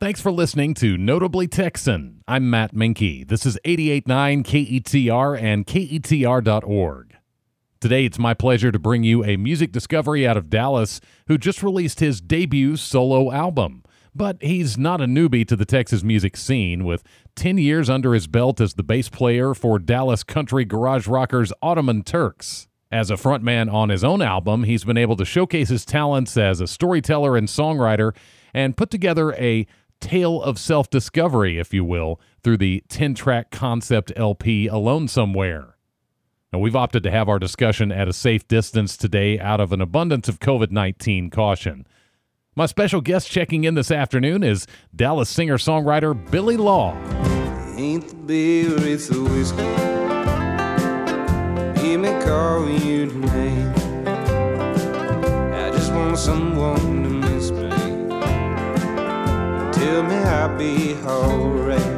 Thanks for listening to Notably Texan. I'm Matt Minke. This is 889 KETR and KETR.org. Today, it's my pleasure to bring you a music discovery out of Dallas who just released his debut solo album. But he's not a newbie to the Texas music scene, with 10 years under his belt as the bass player for Dallas country garage rockers Ottoman Turks. As a frontman on his own album, he's been able to showcase his talents as a storyteller and songwriter and put together a tale of self discovery, if you will, through the 10 track concept LP Alone Somewhere. Now, we've opted to have our discussion at a safe distance today out of an abundance of COVID 19 caution. My special guest checking in this afternoon is Dallas singer songwriter Billy Law. Ain't the beer, it's the whiskey. Hear me call you tonight. I just want someone Tell me I'll be alright.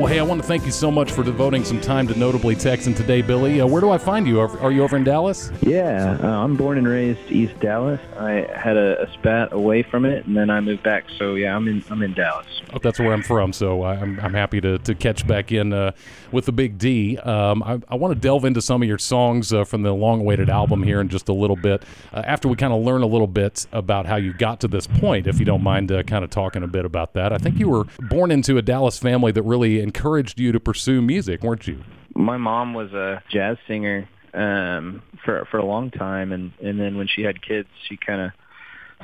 Well, hey, I want to thank you so much for devoting some time to Notably Texan today, Billy. Uh, where do I find you? Are, are you over in Dallas? Yeah, uh, I'm born and raised East Dallas. I had a, a spat away from it, and then I moved back. So yeah, I'm in I'm in Dallas. Oh, that's where I'm from, so I'm, I'm happy to, to catch back in uh, with the Big D. Um, I, I want to delve into some of your songs uh, from the long-awaited album here in just a little bit. Uh, after we kind of learn a little bit about how you got to this point, if you don't mind uh, kind of talking a bit about that. I think you were born into a Dallas family that really encouraged you to pursue music, weren't you? My mom was a jazz singer um, for for a long time, and and then when she had kids, she kind of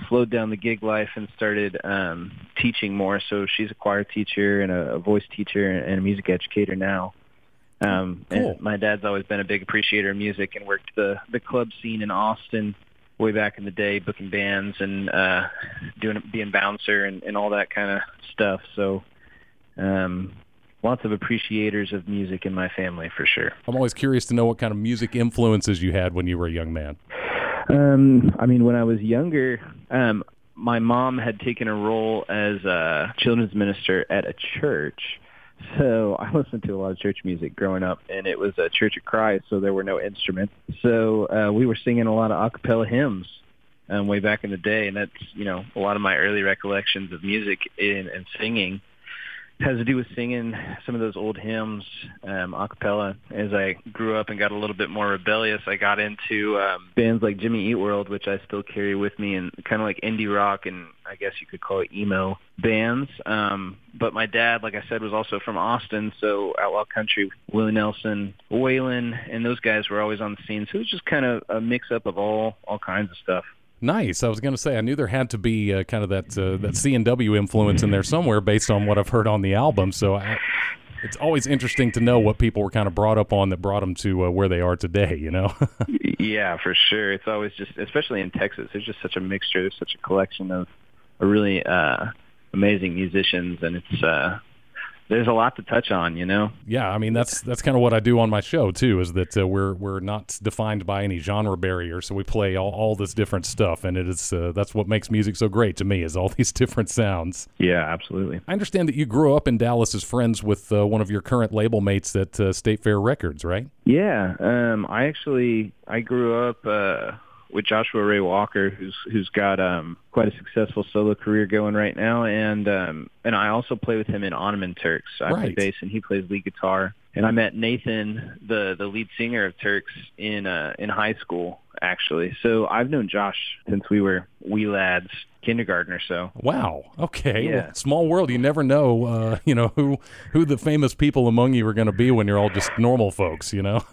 slowed down the gig life and started um, teaching more. So she's a choir teacher and a, a voice teacher and a music educator now. Um, Cool. And my dad's always been a big appreciator of music and worked the the club scene in Austin way back in the day, booking bands and uh, doing being bouncer and, and all that kind of stuff. So um, lots of appreciators of music in my family for sure. I'm always curious to know what kind of music influences you had when you were a young man. Um, I mean, when I was younger, um, my mom had taken a role as a children's minister at a church. So I listened to a lot of church music growing up, and it was a Church of Christ, so there were no instruments. So uh, we were singing a lot of a cappella hymns um, way back in the day, and that's you know a lot of my early recollections of music in, and singing has to do with singing some of those old hymns um, a cappella. As I grew up and got a little bit more rebellious, I got into um, bands like Jimmy Eat World, which I still carry with me, and kind of like indie rock and I guess you could call it emo bands. Um, but my dad, like I said, was also from Austin, so outlaw country, Willie Nelson, Waylon, and those guys were always on the scene. So it was just kind of a mix up of all all kinds of stuff. Nice. I was going to say I knew there had to be uh, kind of that uh, that C and W influence in there somewhere, based on what I've heard on the album. So I, it's always interesting to know what people were kind of brought up on that brought them to uh, where they are today. You know. Yeah, for sure. It's always just, especially in Texas, there's just such a mixture. There's such a collection of really uh, amazing musicians, and it's uh, there's a lot to touch on. You know. yeah, I mean that's that's kind of what I do on my show too. Is that uh, we're we're not defined by any genre barrier, so we play all, all this different stuff, and it is uh, that's what makes music so great to me is all these different sounds. Yeah, absolutely. I understand that you grew up in Dallas as friends with uh, one of your current label mates at uh, State Fair Records, right? Yeah, um, I actually I grew up uh, with Joshua Ray Walker, who's who's got um, quite a successful solo career going right now, and um, and I also play with him in Ottoman Turks. I play Right. bass and he plays lead guitar. And I met Nathan, the the lead singer of Turks, in uh, in high school actually. So I've known Josh since we were wee lads, kindergarten or so. Wow. Okay. Yeah. Well, small world. You never know. Uh, you know who who the famous people among you are going to be when you're all just normal folks. You know.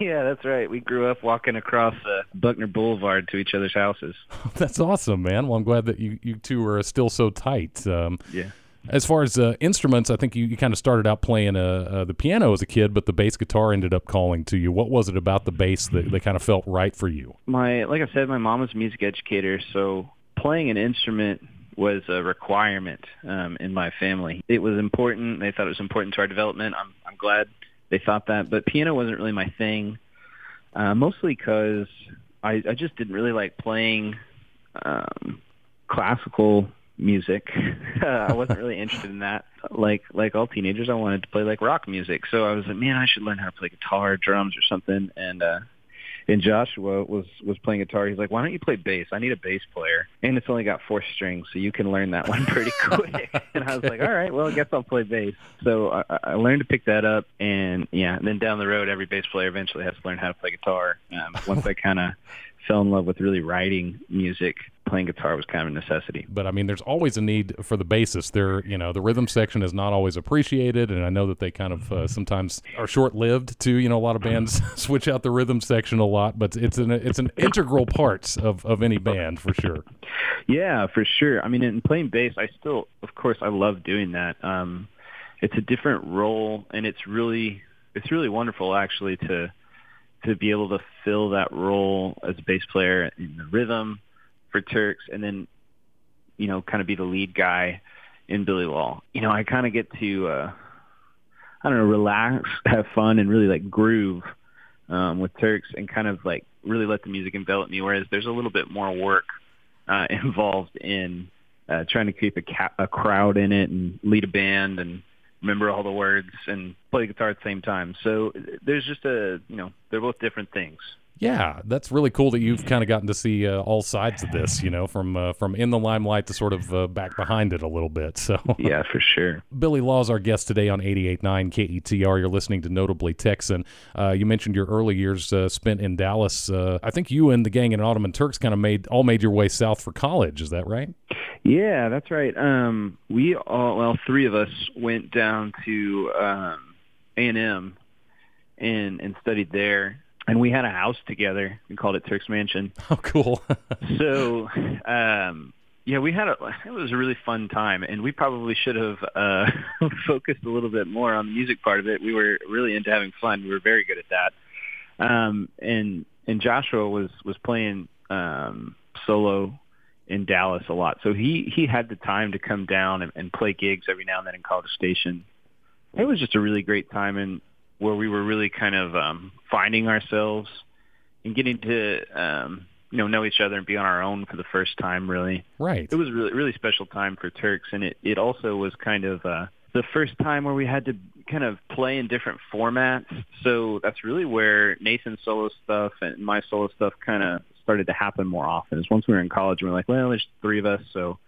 yeah, that's right. We grew up walking across uh, Buckner Boulevard to each other's houses. That's awesome, man. Well, I'm glad that you you two are still so tight. Um, Yeah. as far as uh, instruments, I think you, you kind of started out playing uh, uh, the piano as a kid, but the bass guitar ended up calling to you. What was it about the bass that, that kind of felt right for you? my like I said, my mom was a music educator, so playing an instrument was a requirement um, in my family. It was important. They thought it was important to our development. I'm I'm glad they thought that, but piano wasn't really my thing. Uh, mostly because I I just didn't really like playing um, classical music. I wasn't really interested in that. Like like all teenagers, I wanted to play like rock music. So I was like, man, I should learn how to play guitar, drums, or something. And uh, and Joshua was was playing guitar. He's like, "Why don't you play bass? I need a bass player, and it's only got four strings, so you can learn that one pretty quick." and I was like, "All right, well, I guess I'll play bass." So I, I learned to pick that up, and yeah, and then down the road, every bass player eventually has to learn how to play guitar. Um, once I kind of fell in love with really writing music, playing guitar was kind of a necessity. But I mean, there's always a need for the bassist. There, you know, the rhythm section is not always appreciated, and I know that they kind of uh, sometimes are short-lived too. You know, a lot of bands switch out the rhythm section a lot, but it's an it's an integral part of of any band for sure. Yeah, for sure. I mean, in playing bass, I still, of course, I love doing that. Um, it's a different role, and it's really it's really wonderful actually to to be able to fill that role as a bass player in the rhythm for Turks, and then you know kind of be the lead guy in Billy Law. You know, I kind of get to uh, I don't know relax, have fun, and really like groove um, with Turks, and kind of like really let the music envelop me. Whereas there's a little bit more work uh, involved in uh, trying to keep a, ca- a crowd in it and lead a band and remember all the words and play guitar at the same time. So there's just a, you know, they're both different things. Yeah, that's really cool that you've kind of gotten to see uh, all sides of this, you know, from uh, from in the limelight to sort of uh, back behind it a little bit. So yeah, for sure. Billy Law's our guest today on 88.9 KETR. You're listening to Notably Texan. Uh, you mentioned your early years uh, spent in Dallas. Uh, I think you and the gang in Ottoman Turks kind of made all made your way south for college. Is that right? Yeah, that's right. Um, we all, well, three of us went down to um, A&M and and studied there and we had a house together. We called it Turks Mansion. Oh, cool. so, um, yeah, we had a it was a really fun time, and we probably should have uh, focused a little bit more on the music part of it. We were really into having fun. We were very good at that. Um, and and Joshua was was playing um, solo in Dallas a lot, so he he had the time to come down and, and play gigs every now and then in College Station. It was just a really great time, and where we were really kind of um, finding ourselves and getting to um, you know know each other and be on our own for the first time. Really, right. It was a really really special time for Turks, and it it also was kind of uh, the first time where we had to kind of play in different formats. So that's really where Nathan's solo stuff and my solo stuff kind of started to happen more often. Is once we were in college, and we were like, well, there's three of us, so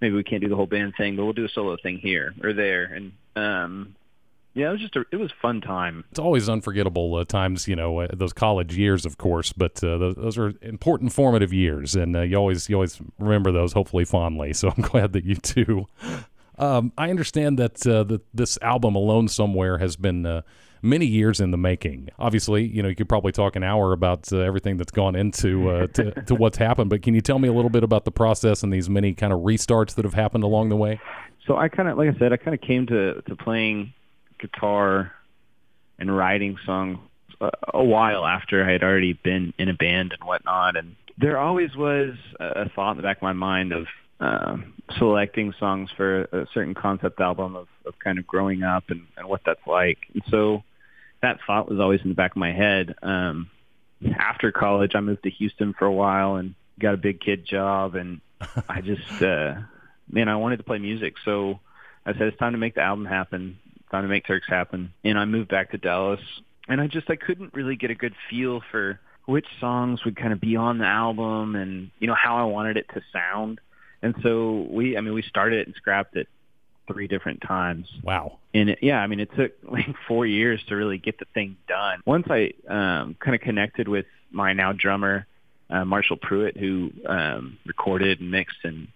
maybe we can't do the whole band thing, but we'll do a solo thing here or there, and um, yeah, it was just a it was fun time. It's always unforgettable uh, times, you know, uh, those college years, of course, but uh, those, those, are important formative years, and uh, you always you always remember those, hopefully fondly. So I'm glad that you do. Um, I understand that uh, the, this album, Alone Somewhere, has been uh, many years in the making. Obviously, you know, you could probably talk an hour about everything that's gone into to, to what's happened, but can you tell me a little bit about the process and these many kind of restarts that have happened along the way? So I kind of, like I said, I kind of came to to playing guitar and writing songs a, a while after I had already been in a band and whatnot. And there always was a thought in the back of my mind of uh, selecting songs for a certain concept album of, of kind of growing up and, and what that's like. And so that thought was always in the back of my head. Um, after college, I moved to Houston for a while and got a big kid job. And I just, uh, man, I wanted to play music. So I said, it's time to make the album happen to make Turks happen. And I moved back to Dallas, and I just I couldn't really get a good feel for which songs would kind of be on the album, and you know how I wanted it to sound. And so we, I mean, we started it and scrapped it three different times. Wow. And it, yeah, I mean, it took like four years to really get the thing done. Once I um, kind of connected with my now drummer, uh, Marshall Pruitt, who um, recorded and mixed and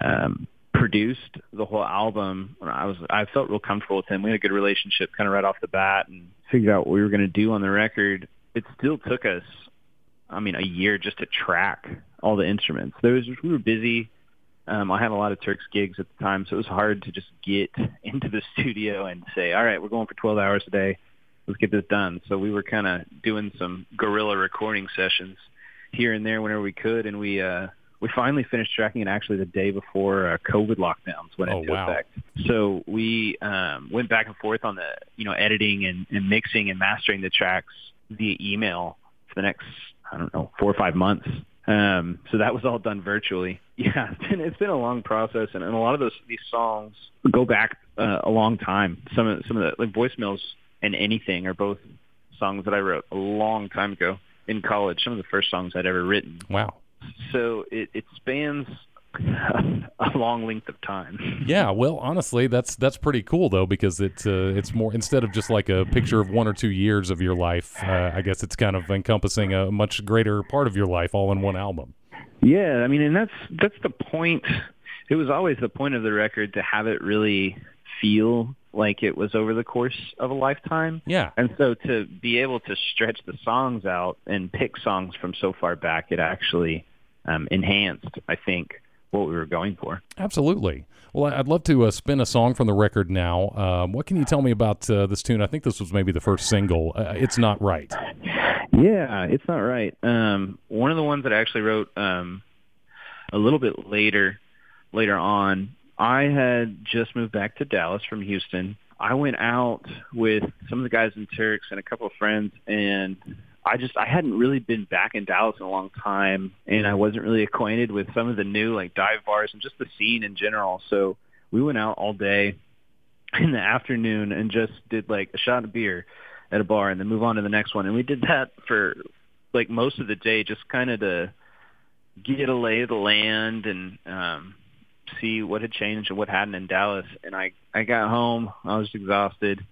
um, produced the whole album, I was I felt real comfortable with him. We had a good relationship kind of right off the bat, and figured out what we were going to do on the record. It still took us, I mean, a year just to track all the instruments. There was we were busy. Um, I had a lot of Turks gigs at the time, so it was hard to just get into the studio and say, "All right, we're going for 12 hours a day. Let's get this done." So we were kind of doing some guerrilla recording sessions here and there whenever we could, and we uh, we finally finished tracking it actually the day before uh, COVID lockdowns went oh, into wow. effect. So we um, went back and forth on the you know editing and, and mixing and mastering the tracks via email for the next I don't know four or five months. Um, so that was all done virtually. Yeah, it's been, it's been a long process, and, and a lot of those these songs go back uh, a long time. Some of some of the like voicemails and anything are both songs that I wrote a long time ago. in college. Some of the first songs I'd ever written. Wow. So it, it spans a long length of time. Yeah, well, honestly, that's that's pretty cool though because it's uh, it's more instead of just like a picture of one or two years of your life. Uh, I guess it's kind of encompassing a much greater part of your life all in one album. Yeah, I mean, and that's that's the point. It was always the point of the record to have it really feel like it was over the course of a lifetime. Yeah. And so to be able to stretch the songs out and pick songs from so far back, it actually um, enhanced, I think, what we were going for. Absolutely. Well, I'd love to uh, spin a song from the record now. Um, what can you tell me about uh, this tune? I think this was maybe the first single. Uh, it's not right. Yeah, it's not right. Um, one of the ones that I actually wrote um, a little bit later, later on. I had just moved back to Dallas from Houston. I went out with some of the guys in Turks and a couple of friends, and I just I hadn't really been back in Dallas in a long time, and I wasn't really acquainted with some of the new like dive bars and just the scene in general. So we went out all day in the afternoon and just did like a shot of beer at a bar, and then move on to the next one. And we did that for like most of the day, just kind of to get a lay of the land and um, see what had changed and what hadn't in Dallas. And I I got home, I was just exhausted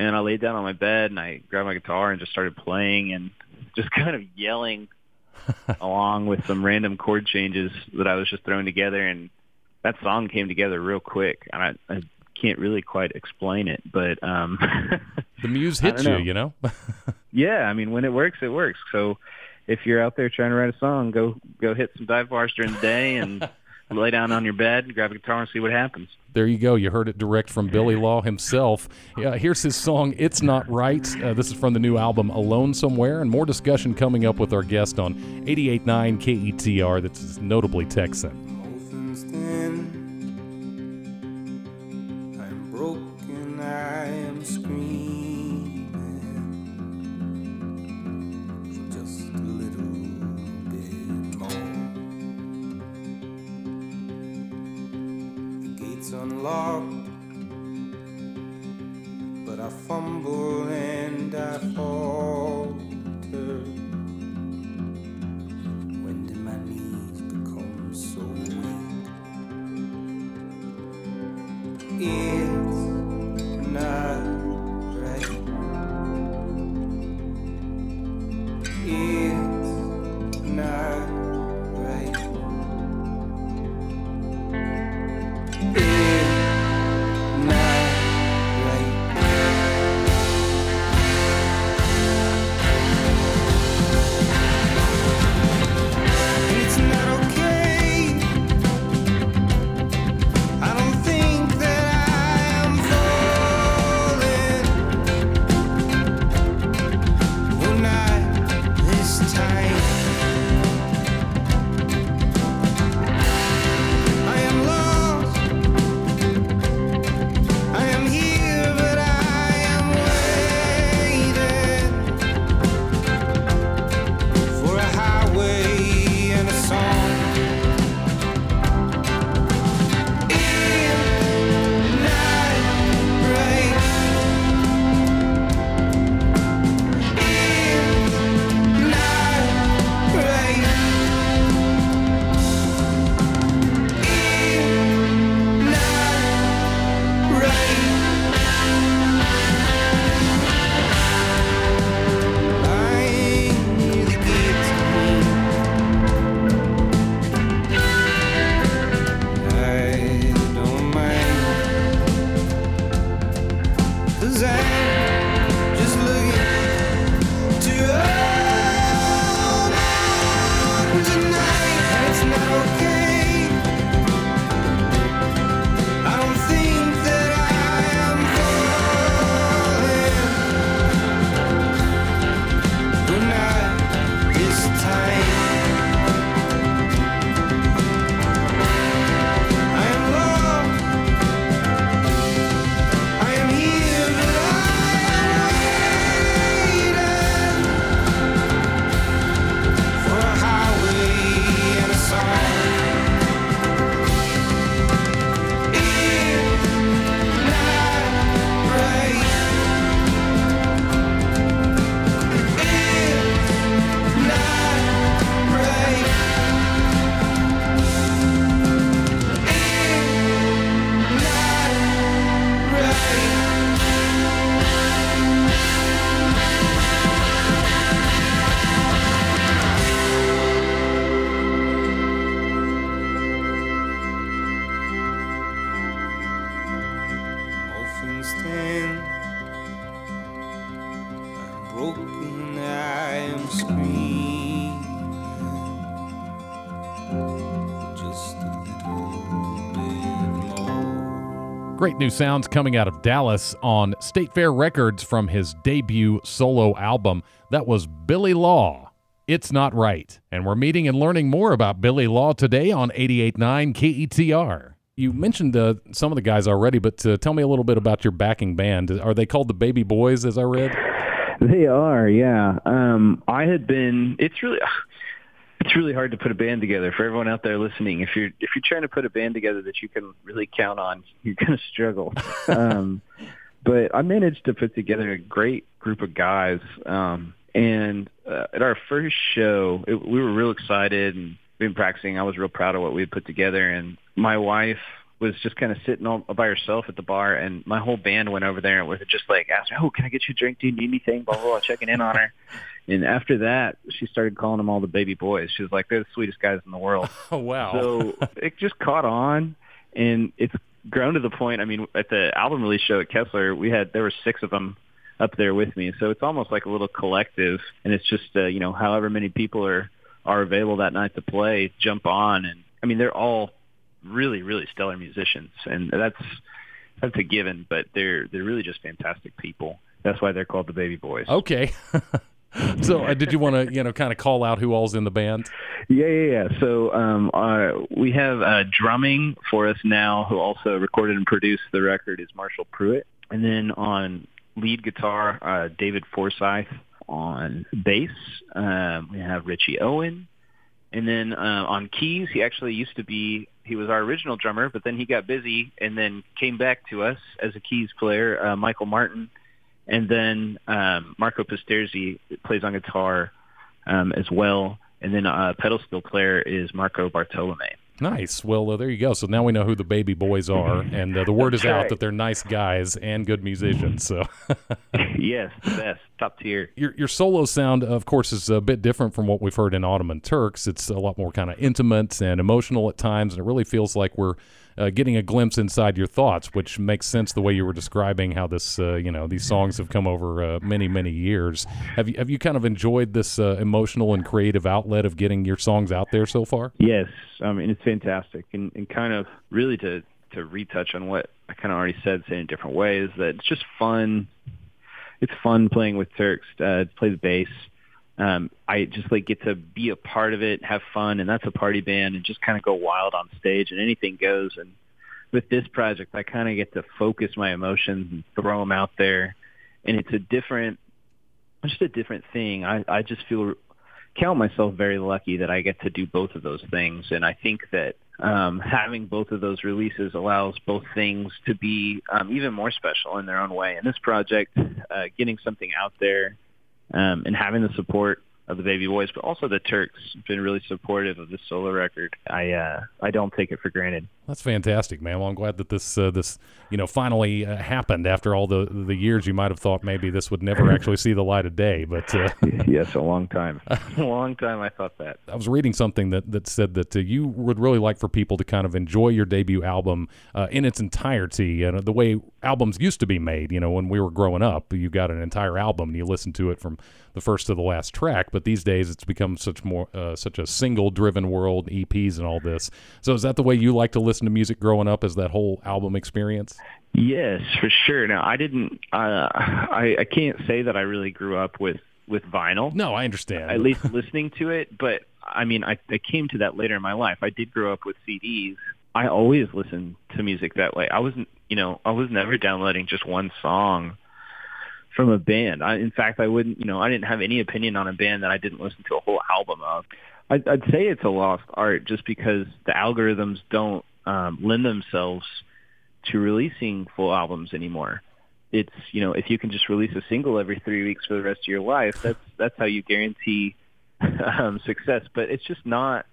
and then I laid down on my bed and I grabbed my guitar and just started playing and just kind of yelling along with some random chord changes that I was just throwing together. And that song came together real quick and I, I can't really quite explain it but um the muse hits you you know? Yeah I mean when it works it works. So if you're out there trying to write a song go go hit some dive bars during the day and lay down on your bed grab a guitar and see what happens there you go. You heard it direct from Billy Law himself. Uh, here's his song, It's Not Right. Uh, this is from the new album, Alone Somewhere, and more discussion coming up with our guest on 88.9 KETR that's notably Texan. Great new sounds coming out of Dallas on State Fair Records from his debut solo album. That was Billy Law. It's Not Right. And we're meeting and learning more about Billy Law today on 88.9 KETR. You mentioned uh, some of the guys already, but uh, tell me a little bit about your backing band. Are they called the Baby Boys, as I read? They are, yeah. Um, I had been. It's really, it's really hard to put a band together for everyone out there listening. If you're if you're trying to put a band together that you can really count on, you're going to struggle. um, but I managed to put together a great group of guys. Um, and uh, at our first show, it, we were real excited and been practicing. I was real proud of what we had put together. And my wife was just kind of sitting all by herself at the bar, and my whole band went over there and was just like her, "Oh, can I get you a drink? Do you need anything?" Blah blah, blah checking in on her. And after that, she started calling them all the baby boys. She was like, "They're the sweetest guys in the world." Oh wow! So it just caught on, and it's grown to the point. I mean, at the album release show at Kessler, we had there were six of them up there with me, so it's almost like a little collective. And it's just uh, you know, however many people are are available that night to play, jump on, and I mean, they're all really, really stellar musicians, and that's that's a given. But they're they're really just fantastic people. That's why they're called the Baby Boys. Okay. so, uh, did you want to, you know, kind of call out who all's in the band? Yeah, yeah, yeah. So, um, we have uh, drumming for us now, who also recorded and produced the record, is Marshall Pruitt, and then on lead guitar, uh, David Forsyth. On bass, um, we have Richie Owen, and then uh, on keys, he actually used to be he was our original drummer, but then he got busy and then came back to us as a keys player, uh, Michael Martin, and then um, Marco Pasterzi plays on guitar um, as well, and then uh, pedal steel player is Marco Bartolome. Nice. Well, uh, there you go. So now we know who the Baby Boys are, and uh, the word is out that they're nice guys and good musicians. So yes, the best, top tier. your your solo sound, of course, is a bit different from what we've heard in Ottoman Turks. It's a lot more kind of intimate and emotional at times, and it really feels like we're uh, getting a glimpse inside your thoughts, which makes sense the way you were describing how this, uh, you know, these songs have come over uh, many, many years. Have you have you kind of enjoyed this uh, emotional and creative outlet of getting your songs out there so far? Yes, I mean it's fantastic, and, and kind of really to to retouch on what I kind of already said, say in different ways that it's just fun. It's fun playing with Turks, uh, the bass. Um, I just like get to be a part of it, have fun, and that's a party band, and just kind of go wild on stage, and anything goes. And with this project, I kind of get to focus my emotions and throw them out there, and it's a different, just a different thing. I I just feel count myself very lucky that I get to do both of those things. And I think that um, having both of those releases allows both things to be um, even more special in their own way. And this project, uh, getting something out there um, and having the support of the Baby Boys, but also the Turks, have been really supportive of this solo record. I uh, I don't take it for granted. That's fantastic, man. Well, I'm glad that this uh, this you know finally uh, happened after all the the years you might have thought maybe this would never actually see the light of day. But uh, yes, a long time. a long time I thought that. I was reading something that that said that uh, you would really like for people to kind of enjoy your debut album uh, in its entirety, and the way albums used to be made. You know, when we were growing up, you got an entire album and you listened to it from the first to the last track. But these days, it's become such more uh, such a single driven world, EPs and all this. So is that the way you like to listen to music growing up? Is that whole album experience? Yes, for sure. Now, I didn't. Uh, I I can't say that I really grew up with with vinyl. No, I understand. At least listening to it, but I mean, I, I came to that later in my life. I did grow up with CDs. I always listened to music that way. I wasn't, you know, I was never downloading just one song from a band. I, in fact, I wouldn't, you know, I didn't have any opinion on a band that I didn't listen to a whole album of. I'd, I'd say it's a lost art just because the algorithms don't um, lend themselves to releasing full albums anymore. It's you know if you can just release a single every three weeks for the rest of your life, that's that's how you guarantee um, success. But it's just not.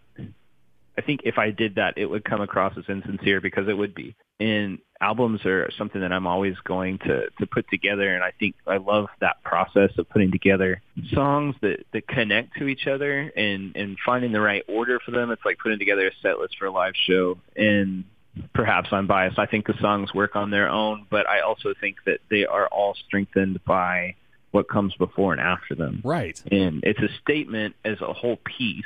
I think if I did that, it would come across as insincere because it would be. And albums are something that I'm always going to to put together, and I think I love that process of putting together songs that that connect to each other and and finding the right order for them. It's like putting together a set list for a live show, and perhaps I'm biased. I think the songs work on their own, but I also think that they are all strengthened by what comes before and after them. Right. And it's a statement as a whole piece.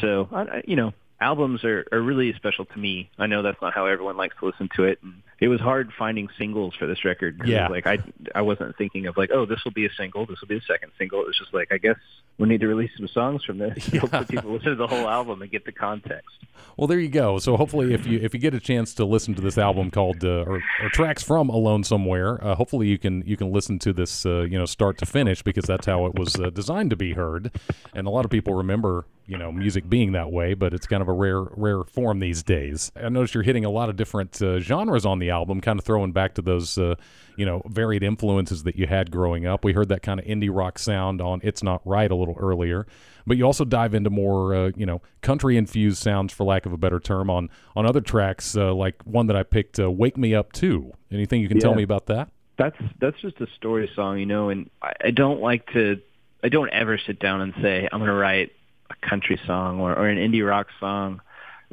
So, I, I- you know, albums are, are really special to me. I know that's not how everyone likes to listen to it. And it was hard finding singles for this record. Yeah. like I I wasn't thinking of like, oh, this will be a single, this will be the second single. It was just like, I guess we need to release some songs from this. Hopefully, people listen to the whole album and get the context. Well, there you go. So hopefully, if you if you get a chance to listen to this album called uh, or, or tracks from Alone Somewhere, uh, hopefully you can you can listen to this uh, you know start to finish because that's how it was uh, designed to be heard. And a lot of people remember you know music being that way, but it's kind of a rare rare form these days. I noticed you're hitting a lot of different uh, genres on the album, kind of throwing back to those uh, you know varied influences that you had growing up. We heard that kind of indie rock sound on "It's Not Right" a little earlier, but you also dive into more uh, you know country infused sounds, for lack of a better term, on on other tracks uh, like one that I picked, uh, "Wake Me Up Too." Anything you can tell me about that? That's that's just a story song, you know. And I, I don't like to, I don't ever sit down and say I'm going to write a country song or, or an indie rock song.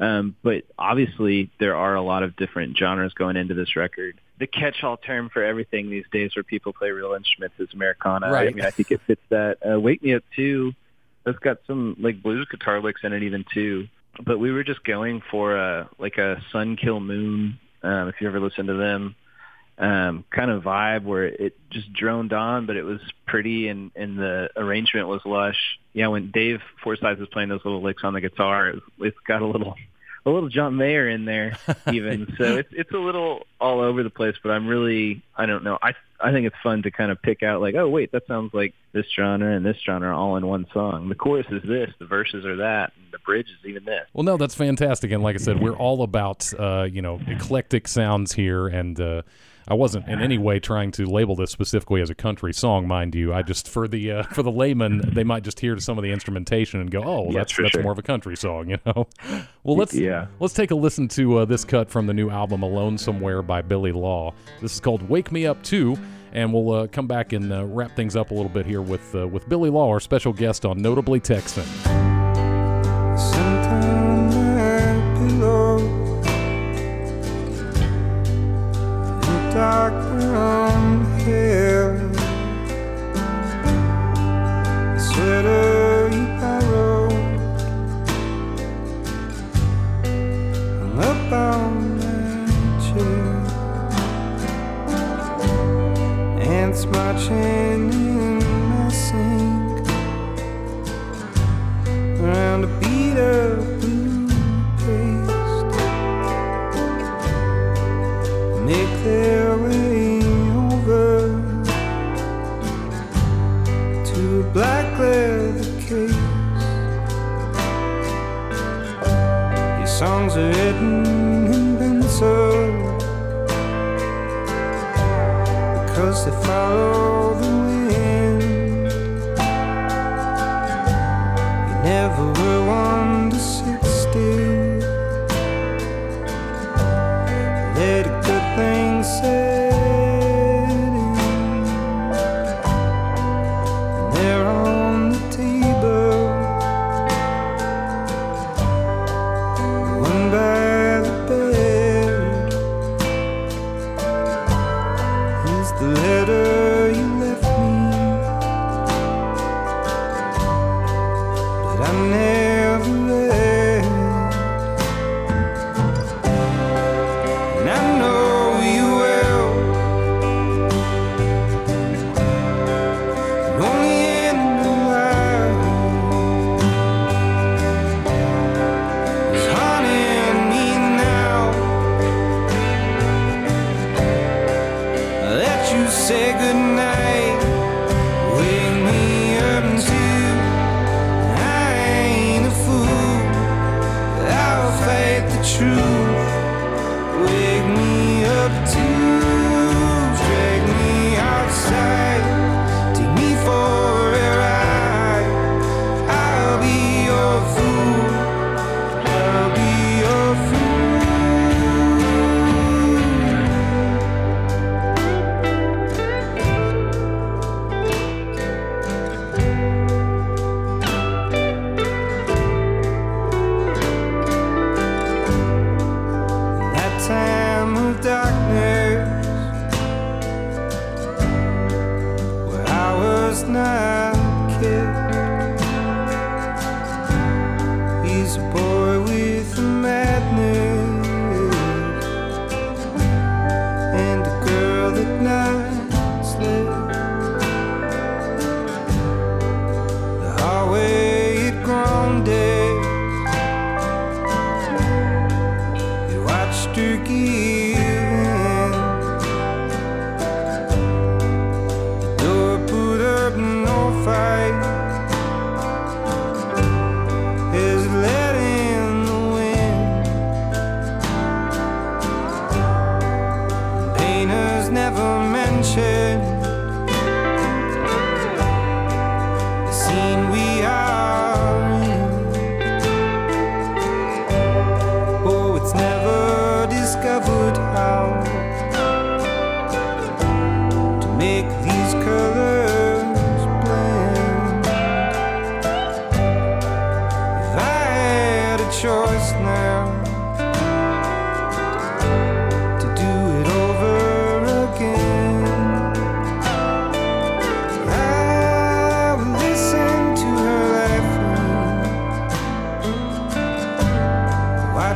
Um, but obviously, there are a lot of different genres going into this record. The catch-all term for everything these days, where people play real instruments, is Americana. Right. I mean, I think it fits that. Uh, "Wake Me Up" too. That's got some like blues guitar licks in it, even too. But we were just going for a like a Sun Kil Moon. Um, if you ever listen to them, um, kind of vibe where it just droned on, but it was pretty and, and the arrangement was lush. Yeah, when Dave Forsyth was playing those little licks on the guitar, it, it's got a little a little John Mayer in there even. so it's it's a little all over the place, but I'm really I don't know. I I think it's fun to kind of pick out like, oh wait, that sounds like this genre and this genre all in one song. The chorus is this, the verses are that, and the bridge is even this. Well, no, that's fantastic. And like I said, we're all about uh, you know eclectic sounds here, and uh, I wasn't in any way trying to label this specifically as a country song, mind you. I just for the uh, for the layman, they might just hear some of the instrumentation and go, "Oh, Yes, that's that's sure. more of a country song," you know. Well, let's Yeah. let's take a listen to uh, this cut from the new album "Alone Somewhere" by Billy Law. This is called "Wake Me Up Too." And we'll uh, come back and uh, wrap things up a little bit here with uh, with Billy Law, our special guest on Notably Texan. Is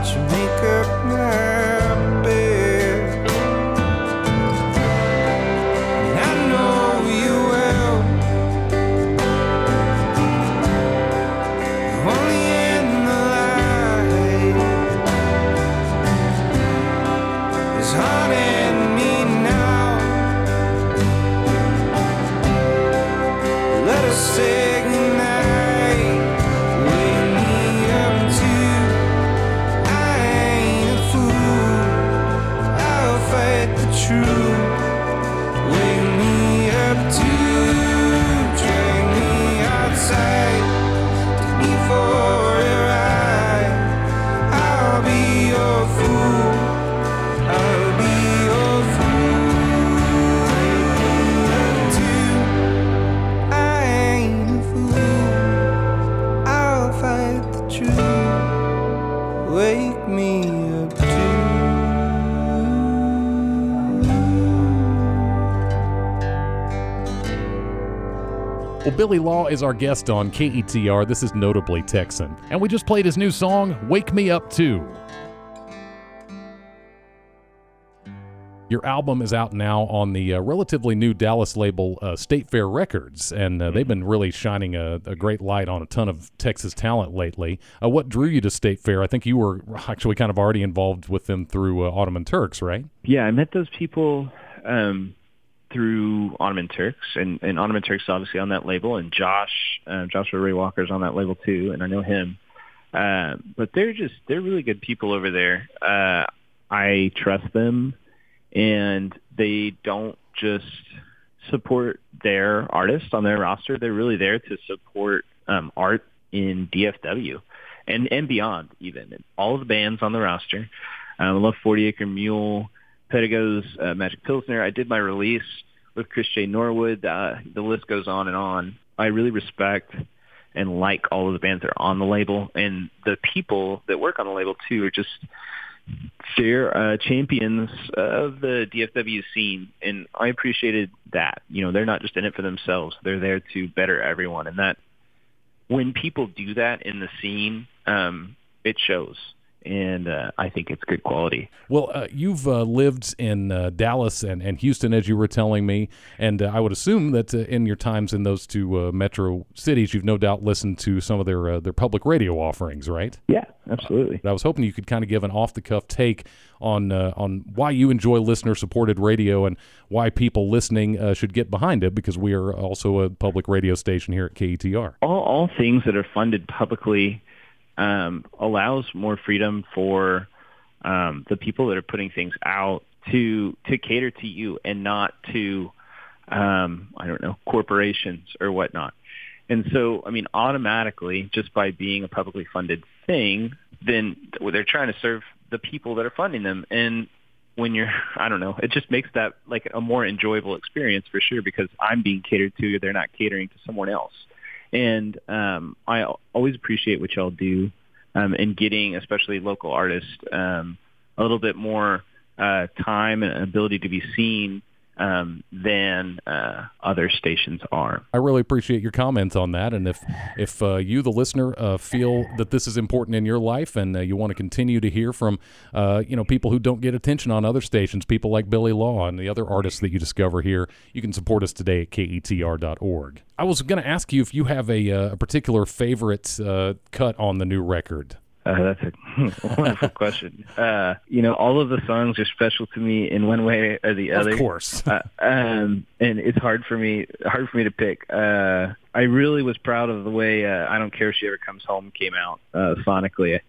watch her make Billy Law is our guest on KETR. This is Notably Texan. And we just played his new song, Wake Me Up Too. Your album is out now on the uh, relatively new Dallas label uh, State Fair Records, and uh, they've been really shining a, a great light on a ton of Texas talent lately. Uh, what drew you to State Fair? I think you were actually kind of already involved with them through uh, Ottoman Turks, right? Yeah, I met those people um, through Ottoman Turks, and, and Ottoman Turks obviously on that label, and Josh, uh, Joshua Ray Walker is on that label too, and I know him. Uh, but they're just they're really good people over there. Uh, I trust them, and they don't just support their artists on their roster. They're really there to support um, art in DFW and and beyond even. All of the bands on the roster. Um, I love 40 Acre Mule, Pedigo's uh, Magic Pilsner. I did my release with Chris J. Norwood. Uh, the list goes on and on. I really respect and like all of the bands that are on the label, and the people that work on the label too are just they're uh, champions of the DFW scene, and I appreciated that. You know, they're not just in it for themselves; they're there to better everyone, and that when people do that in the scene, um, it shows. And uh, I think it's good quality. Well, uh, you've uh, lived in uh, Dallas and, and Houston, as you were telling me, and uh, I would assume that uh, in your times in those two uh, metro cities, you've no doubt listened to some of their uh, their public radio offerings, right? Yeah, absolutely. I was hoping you could kind of give an off the cuff take on uh, on why you enjoy listener supported radio and why people listening uh, should get behind it, because we are also a public radio station here at KETR. all all things that are funded publicly um, allows more freedom for um, the people that are putting things out to to cater to you and not to um, I don't know corporations or whatnot. And so, I mean, automatically, just by being a publicly funded thing, then they're trying to serve the people that are funding them. And when you're, I don't know, it just makes that like a more enjoyable experience for sure because I'm being catered to. They're not catering to someone else. And um, I always appreciate what y'all do um, in getting, especially local artists, um, a little bit more uh, time and ability to be seen um, than uh, other stations are. I really appreciate your comments on that. And if if uh, you, the listener, uh, feel that this is important in your life, and uh, you want to continue to hear from, uh, you know, people who don't get attention on other stations, people like Billy Law and the other artists that you discover here, you can support us today at ketr.org. I was going to ask you if you have a, uh, a particular favorite cut on the new record. Uh, that's a wonderful question. Uh, you know, all of the songs are special to me in one way or the other. Of course. uh, um, and it's hard for me hard for me to pick. Uh, I really was proud of the way uh, "I Don't Care If She Ever Comes Home" came out uh, sonically.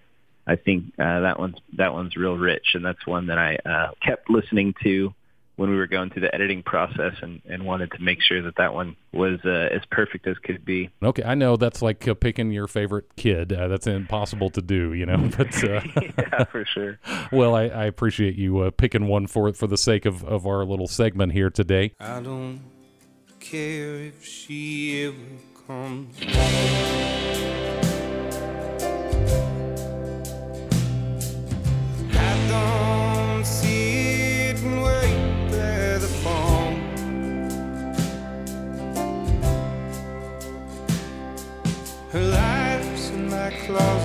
I think uh, that one's that one's real rich, and that's one that I uh, kept listening to when we were going through the editing process and, and wanted to make sure that that one was uh, as perfect as could be. Okay, I know that's like uh, picking your favorite kid. Uh, that's impossible to do, you know. But uh, yeah, for sure. Well, I, I appreciate you uh, picking one for for the sake of, of our little segment here today. I don't care if she ever comes. I don't in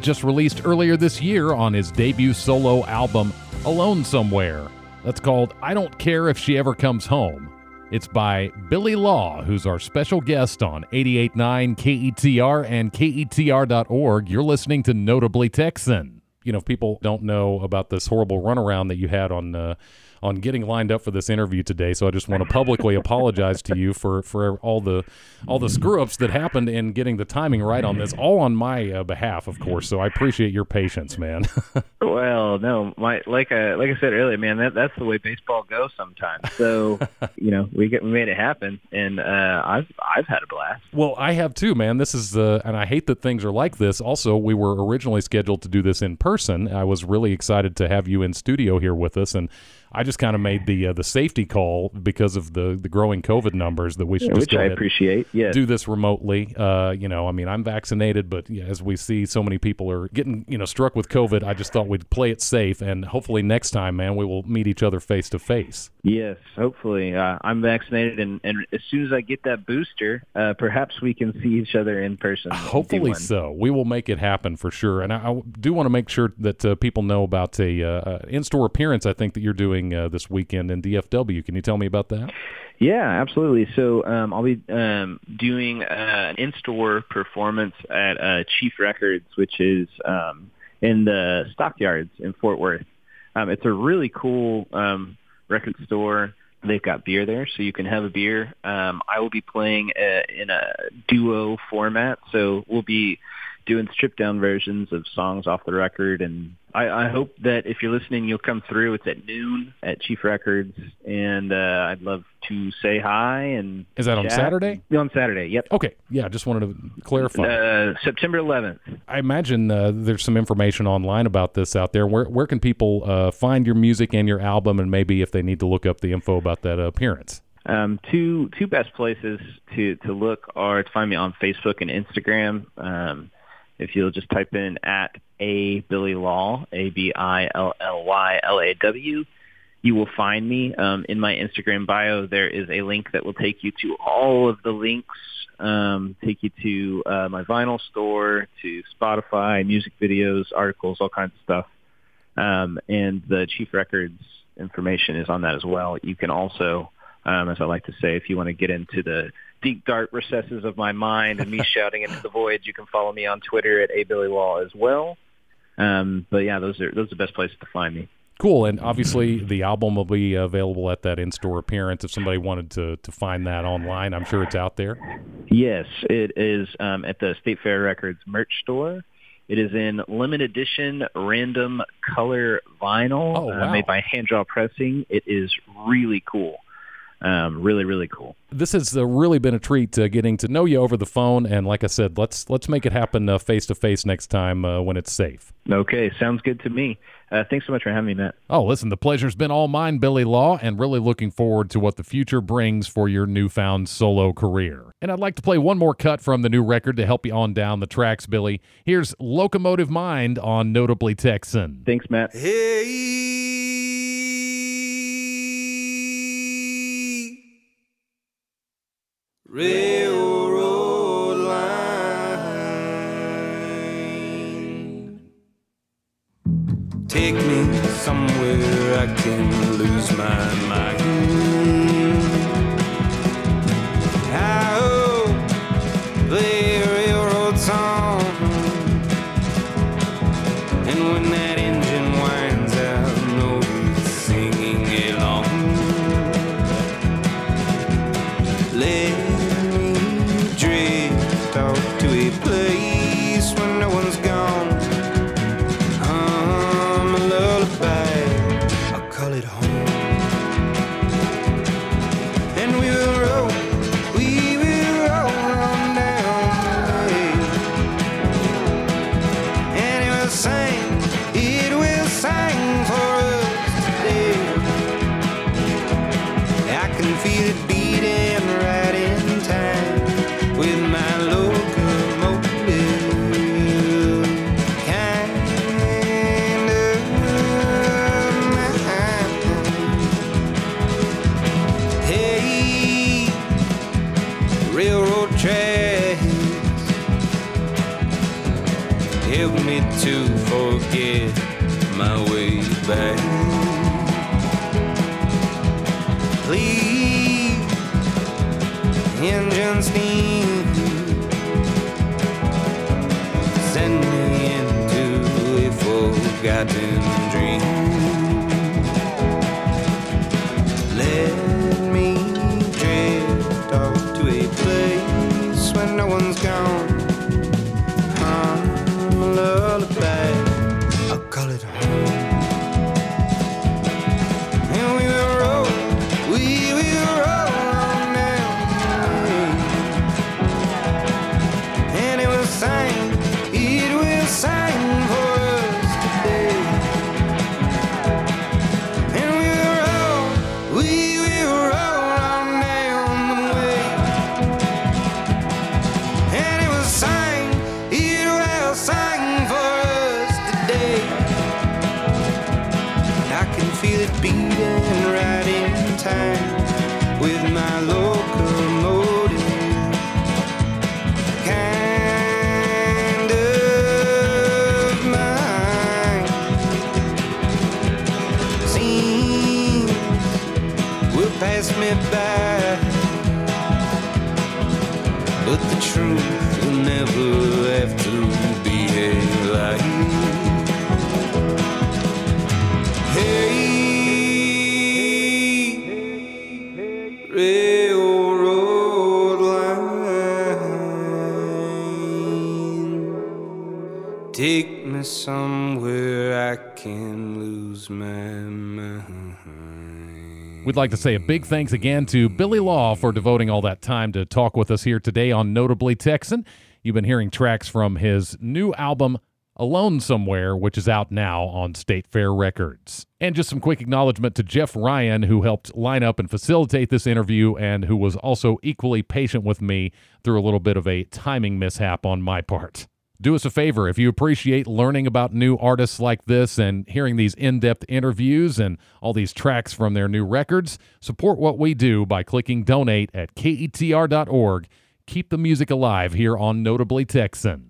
Just released earlier this year on his debut solo album, Alone Somewhere. That's called I Don't Care If She Ever Comes Home. It's by Billy Law, who's our special guest on 88.9 KETR and KETR.org. You're listening to Notably Texan. You know, if people don't know about this horrible runaround that you had on uh, on getting lined up for this interview today, so I just want to publicly apologize to you for, for all the all the screw ups that happened in getting the timing right on this, all on my uh, behalf, of course. So I appreciate your patience, man. Well, no, my like I like I said earlier, man, that that's the way baseball goes sometimes. So, you know, we get we made it happen, and uh, I've I've had a blast. Well, I have too, man. This is uh, and I hate that things are like this. Also, we were originally scheduled to do this in person. person. I was really excited to have you in studio here with us, and I just kind of made the uh, the safety call because of the the growing COVID numbers that we should just which I appreciate. Yes. do this remotely. Uh, you know, I mean, I'm vaccinated, but yeah, as we see, so many people are getting you know struck with COVID. I just thought we'd play it safe, and hopefully next time, man, we will meet each other face to face. Yes, hopefully. Uh, I'm vaccinated, and, and as soon as I get that booster, uh, perhaps we can see each other in person. Hopefully so. We will make it happen for sure. And I, I do want to make sure that uh, people know about a uh, in-store appearance. I think that you're doing uh, this weekend in DFW. Can you tell me about that? Yeah, absolutely. So um, I'll be um, doing uh, an in-store performance at uh, Chief Records, which is um, in the Stockyards in Fort Worth. Um, it's a really cool um, record store. They've got beer there, so you can have a beer. Um, I will be playing uh in a duo format, so we'll be doing stripped down versions of songs off the record and I, I hope that if you're listening you'll come through. It's at noon at Chief Records and uh I'd love to say hi and Is that on chat. Saturday? On Saturday, yep. Okay. Yeah, just wanted to clarify. Uh September eleventh. I imagine uh, there's some information online about this out there. Where where can people uh, find your music and your album, and maybe if they need to look up the info about that appearance? Um, two two best places to to look are to find me on Facebook and Instagram. Um, if you'll just type in at a Billy Law, A B I L L Y L A W, you will find me. Um, in my Instagram bio, there is a link that will take you to all of the links. Um, take you to uh, my vinyl store, to Spotify, music videos, articles, all kinds of stuff. Um, and the Chief Records information is on that as well. You can also um, as I like to say, if you want to get into the deep dark recesses of my mind and me shouting into the void, you can follow me on Twitter at a Billy Law as well. Um, but yeah, those are those are the best places to find me. Cool, and obviously the album will be available at that in-store appearance. If somebody wanted to to find that online, I'm sure it's out there. Yes, it is um, at the State Fair Records merch store. It is in limited edition random color vinyl Oh, uh, made by Hand Draw Pressing. It is really cool. Um, really, really cool. This has uh, really been a treat uh, getting to know you over the phone, and like I said, let's let's make it happen face to face next time uh, when it's safe. Okay, sounds good to me. Uh, thanks so much for having me, Matt. Oh, listen, the pleasure's been all mine, Billy Law, and really looking forward to what the future brings for your newfound solo career. And I'd like to play one more cut from the new record to help you on down the tracks, Billy. Here's Locomotive Mind on Notably Texan. Thanks, Matt. Hey, railroad line, take me somewhere I can lose my mind. Forgotten We'd like to say a big thanks again to Billy Law for devoting all that time to talk with us here today on Notably Texan. You've been hearing tracks from his new album, Alone Somewhere, which is out now on State Fair Records. And just some quick acknowledgement to Jeff Ryan, who helped line up and facilitate this interview and who was also equally patient with me through a little bit of a timing mishap on my part. Do us a favor if you appreciate learning about new artists like this and hearing these in depth interviews and all these tracks from their new records, support what we do by clicking donate at ketr.org. Keep the music alive here on Notably Texan.